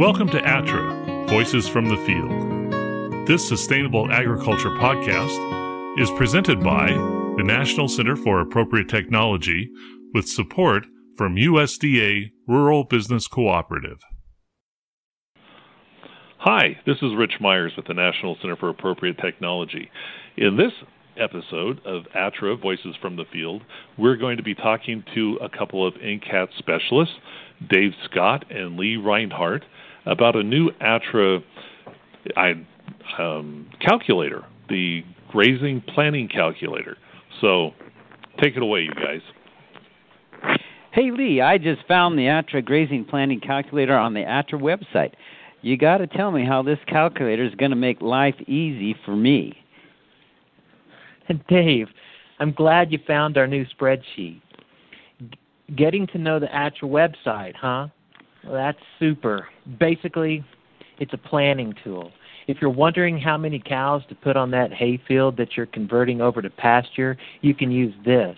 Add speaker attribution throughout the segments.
Speaker 1: Welcome to ATTRA, Voices from the Field. This sustainable agriculture podcast is presented by the National Center for Appropriate Technology with support from USDA Rural Business Cooperative. Hi, this is Rich Myers with the National Center for Appropriate Technology. In this episode of ATTRA Voices from the Field, we're going to be talking to a couple of NCAT specialists, Dave Scott and Lee Rinehart, about a new ATTRA um, calculator, the grazing planning calculator. So take it away, you guys.
Speaker 2: Hey, Lee, I just found the ATTRA grazing planning calculator on the ATTRA website. You got to tell me how this calculator is going to make life easy for me.
Speaker 3: And Dave, I'm glad you found our new spreadsheet. getting to know the ATTRA website, huh? Well, that's super. Basically, it's a planning tool. If you're wondering how many cows to put on that hayfield that you're converting over to pasture, you can use this.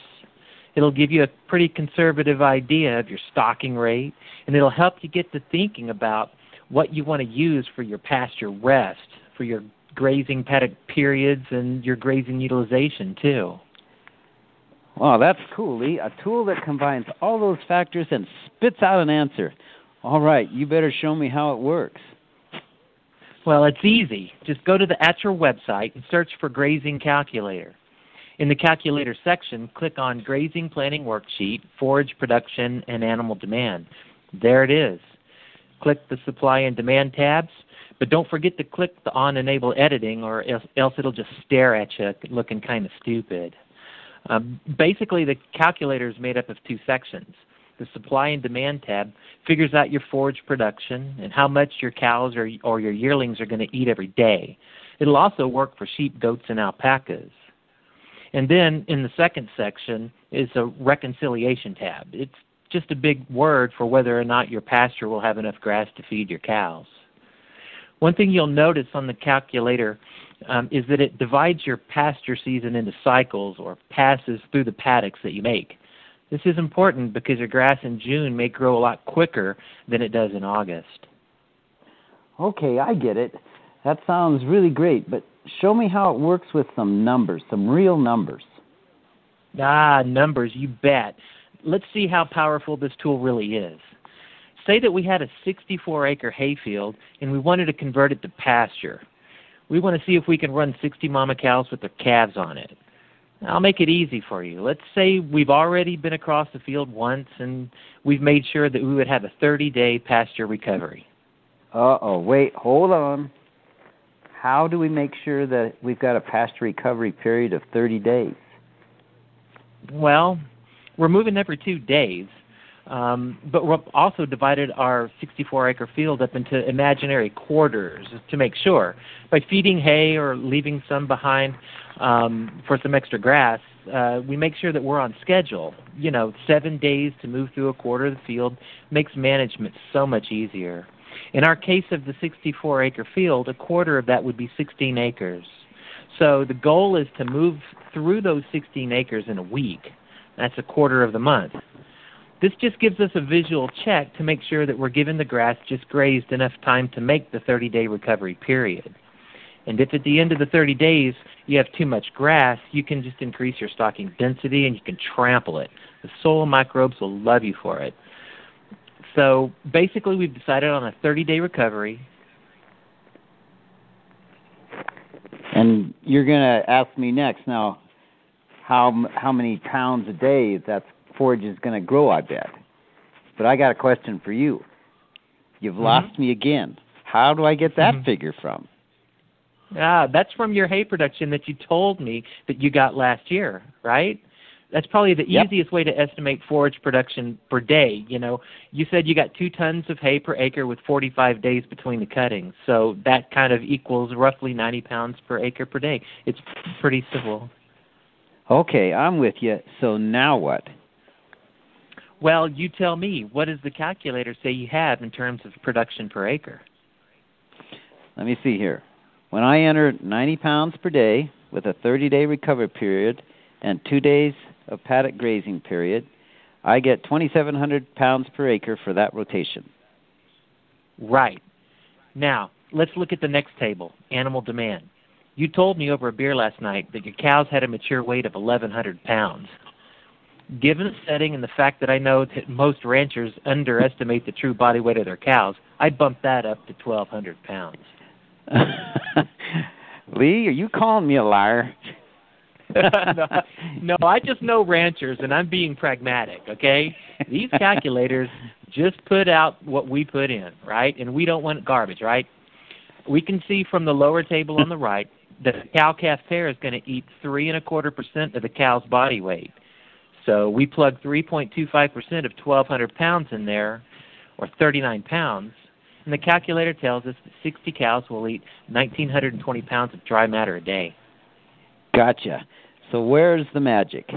Speaker 3: It'll give you a pretty conservative idea of your stocking rate, and it'll help you get to thinking about what you want to use for your pasture rest, for your grazing paddock periods, and your grazing utilization, too.
Speaker 2: Wow, that's cool, Lee. A tool that combines all those factors and spits out an answer. All right, you better show me how it works.
Speaker 3: Well, it's easy. Just go to the ATTRA website and search for Grazing Calculator. In the Calculator section, click on Grazing Planning Worksheet, Forage Production, and Animal Demand. There it is. Click the Supply and Demand tabs, but don't forget to click the On Enable Editing or else it'll just stare at you looking kind of stupid. Um, basically, the calculator is made up of two sections. The Supply and Demand tab figures out your forage production and how much your cows or, or your yearlings are going to eat every day. It'll also work for sheep, goats, and alpacas. And then in the second section is a reconciliation tab. It's just a big word for whether or not your pasture will have enough grass to feed your cows. One thing you'll notice on the calculator um, is that it divides your pasture season into cycles or passes through the paddocks that you make. This is important because your grass in June may grow a lot quicker than it does in August.
Speaker 2: Okay, I get it. That sounds really great, but show me how it works with some numbers, some real numbers.
Speaker 3: Ah, numbers, you bet. Let's see how powerful this tool really is. Say that we had a 64 acre hayfield and we wanted to convert it to pasture. We want to see if we can run 60 mama cows with their calves on it. I'll make it easy for you. Let's say we've already been across the field once and we've made sure that we would have a 30 day pasture recovery.
Speaker 2: Uh oh, wait, hold on. How do we make sure that we've got a pasture recovery period of 30 days?
Speaker 3: Well, we're moving every two days, um, but we've also divided our 64 acre field up into imaginary quarters to make sure. By feeding hay or leaving some behind um, for some extra grass, uh, we make sure that we're on schedule. You know, seven days to move through a quarter of the field makes management so much easier. In our case of the 64 acre field, a quarter of that would be 16 acres. So the goal is to move through those 16 acres in a week. That's a quarter of the month. This just gives us a visual check to make sure that we're giving the grass just grazed enough time to make the 30 day recovery period. And if at the end of the 30 days you have too much grass, you can just increase your stocking density and you can trample it. The soil microbes will love you for it. So basically, we've decided on a 30 day recovery.
Speaker 2: And you're going to ask me next now how how many pounds a day that forage is going to grow, I bet. But I got a question for you. You've mm-hmm. lost me again. How do I get that mm-hmm. figure from?
Speaker 3: Ah, that's from your hay production that you told me that you got last year, right? That's probably the
Speaker 2: yep.
Speaker 3: easiest way to estimate forage production per day. You know, you said you got two tons of hay per acre with 45 days between the cuttings, so that kind of equals roughly 90 pounds per acre per day. It's pretty simple.
Speaker 2: Okay, I'm with you. So now what?
Speaker 3: Well, you tell me. What does the calculator say you have in terms of production per acre?
Speaker 2: Let me see here. When I enter 90 pounds per day with a 30 day recovery period and two days of paddock grazing period, I get 2,700 pounds per acre for that rotation.
Speaker 3: Right. Now, let's look at the next table animal demand. You told me over a beer last night that your cows had a mature weight of 1,100 pounds. Given the setting and the fact that I know that most ranchers underestimate the true body weight of their cows, I'd bump that up to 1,200 pounds.
Speaker 2: Lee, are you calling me a liar?
Speaker 3: no, no, I just know ranchers, and I'm being pragmatic. Okay, these calculators just put out what we put in, right? And we don't want garbage, right? We can see from the lower table on the right that a cow calf pair is going to eat three and a quarter percent of the cow's body weight. So we plug 3.25% of 1,200 pounds in there, or 39 pounds, and the calculator tells us that 60 cows will eat 1,920 pounds of dry matter a day.
Speaker 2: Gotcha. So where's the magic?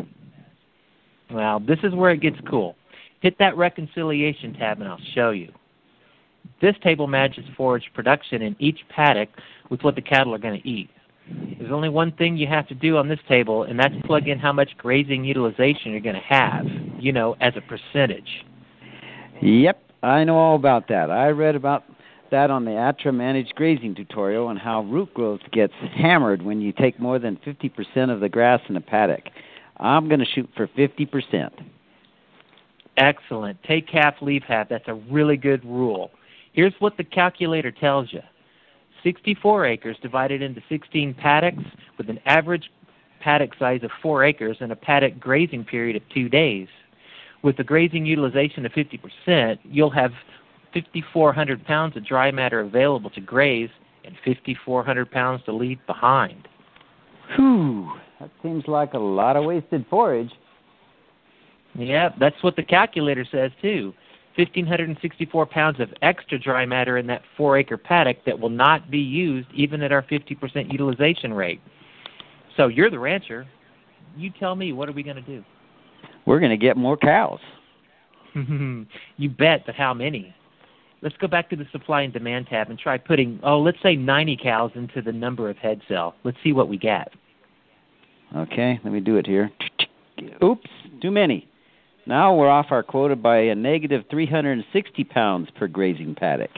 Speaker 3: Well, this is where it gets cool. Hit that reconciliation tab and I'll show you. This table matches forage production in each paddock with what the cattle are going to eat. There's only one thing you have to do on this table, and that's plug in how much grazing utilization you're going to have, you know, as a percentage.
Speaker 2: Yep, I know all about that. I read about that on the ATTRA managed grazing tutorial and how root growth gets hammered when you take more than 50% of the grass in a paddock. I'm going to shoot for 50%.
Speaker 3: Excellent. Take half, leave half. That's a really good rule. Here's what the calculator tells you 64 acres divided into 16 paddocks with an average paddock size of 4 acres and a paddock grazing period of 2 days. With the grazing utilization of 50%, you'll have 5,400 pounds of dry matter available to graze and 5,400 pounds to leave behind.
Speaker 2: Whew, that seems like a lot of wasted forage.
Speaker 3: Yeah, that's what the calculator says too. 1,564 pounds of extra dry matter in that four acre paddock that will not be used even at our 50% utilization rate. So you're the rancher. You tell me, what are we going to do?
Speaker 2: We're going to get more cows.
Speaker 3: you bet, but how many? Let's go back to the supply and demand tab and try putting, oh, let's say 90 cows into the number of head cell. Let's see what we get.
Speaker 2: Okay, let me do it here. Oops, too many. Now we're off our quota by a negative 360 pounds per grazing paddock.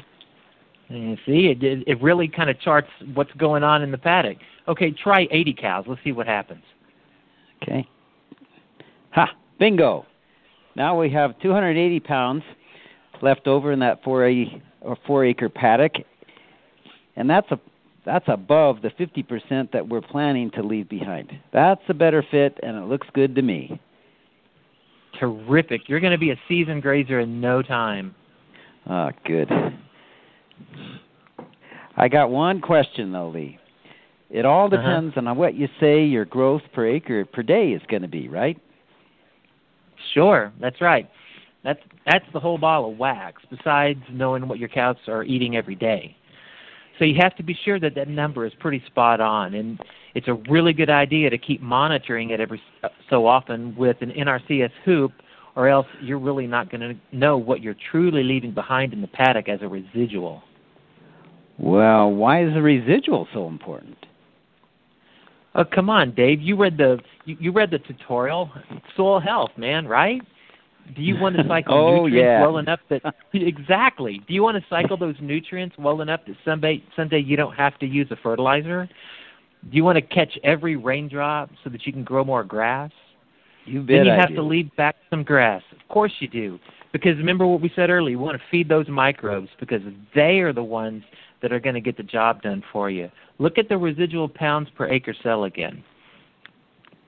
Speaker 3: You see, it it really kind of charts what's going on in the paddock. Okay, try 80 cows. Let's see what happens.
Speaker 2: Okay. Ha! Bingo. Now we have 280 pounds left over in that four or uh, four acre paddock, and that's a that's above the 50% that we're planning to leave behind. That's a better fit, and it looks good to me
Speaker 3: terrific. You're going to be a seasoned grazer in no time.
Speaker 2: Ah, oh, good. I got one question though, Lee. It all uh-huh. depends uh-huh. on what you say your growth per acre per day is going to be, right?
Speaker 3: Sure, that's right. That's that's the whole ball of wax. Besides knowing what your cows are eating every day, so you have to be sure that that number is pretty spot on. And it's a really good idea to keep monitoring it every so often with an NRCS hoop, or else you're really not going to know what you're truly leaving behind in the paddock as a residual.
Speaker 2: Well, why is the residual so important?
Speaker 3: Oh, come on, Dave. You read the you, you read the tutorial. Soil health, man, right? Do you want to cycle
Speaker 2: oh,
Speaker 3: nutrients
Speaker 2: yeah.
Speaker 3: well enough that exactly? Do you want to cycle those nutrients well enough that someday someday you don't have to use a fertilizer? Do you want to catch every raindrop so that you can grow more grass?
Speaker 2: You bet
Speaker 3: then you
Speaker 2: I
Speaker 3: have
Speaker 2: do.
Speaker 3: to leave back some grass. Of course you do. Because remember what we said earlier, you want to feed those microbes because they are the ones that are going to get the job done for you. Look at the residual pounds per acre cell again.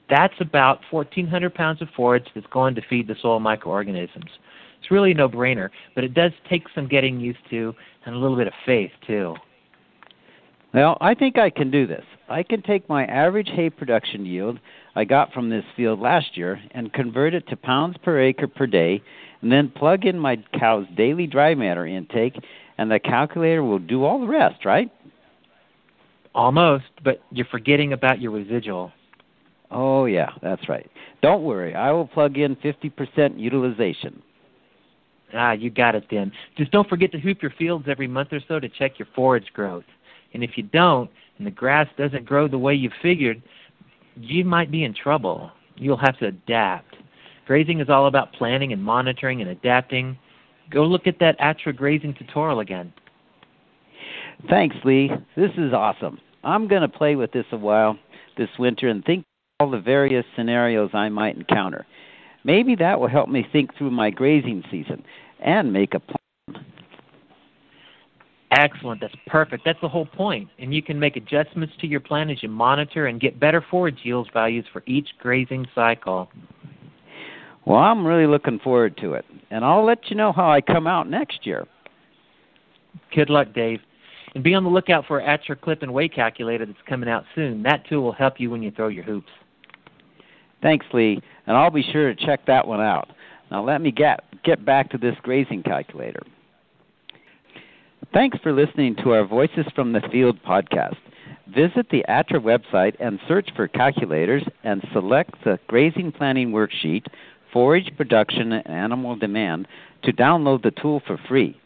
Speaker 3: That's about 1,400 pounds of forage that's going to feed the soil microorganisms. It's really a no-brainer, but it does take some getting used to and a little bit of faith too.
Speaker 2: Well, I think I can do this. I can take my average hay production yield I got from this field last year and convert it to pounds per acre per day, and then plug in my cow's daily dry matter intake, and the calculator will do all the rest, right?
Speaker 3: Almost, but you're forgetting about your residual.
Speaker 2: Oh, yeah, that's right. Don't worry, I will plug in 50% utilization.
Speaker 3: Ah, you got it then. Just don't forget to hoop your fields every month or so to check your forage growth. And if you don't, and the grass doesn't grow the way you figured, you might be in trouble. You'll have to adapt. Grazing is all about planning and monitoring and adapting. Go look at that ATTRA grazing tutorial again.
Speaker 2: Thanks, Lee. This is awesome. I'm going to play with this a while this winter and think all the various scenarios I might encounter. Maybe that will help me think through my grazing season and make a plan.
Speaker 3: Excellent. That's perfect. That's the whole point. And you can make adjustments to your plan as you monitor and get better forage yield values for each grazing cycle.
Speaker 2: Well, I'm really looking forward to it. And I'll let you know how I come out next year.
Speaker 3: Good luck, Dave. And be on the lookout for ATTRA clip and Weight calculator that's coming out soon. That tool will help you when you throw your hoops.
Speaker 2: Thanks, Lee, and I'll be sure to check that one out. Now let me get get back to this grazing calculator. Thanks for listening to our Voices from the Field podcast. Visit the ATTRA website and search for calculators and select the grazing planning worksheet, forage production and animal demand to download the tool for free.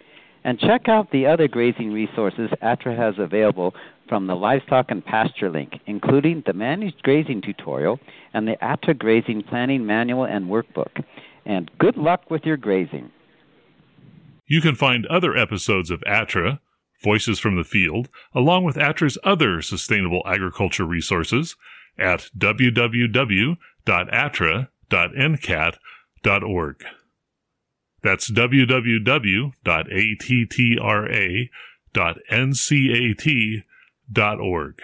Speaker 2: And check out the other grazing resources ATTRA has available from the Livestock and Pasture link, including the Managed Grazing tutorial and the ATTRA Grazing Planning Manual and Workbook. And good luck with your grazing.
Speaker 1: You can find other episodes of ATTRA, Voices from the Field, along with ATTRA's other sustainable agriculture resources at www.attra.ncat.org. That's www.attra.ncat.org.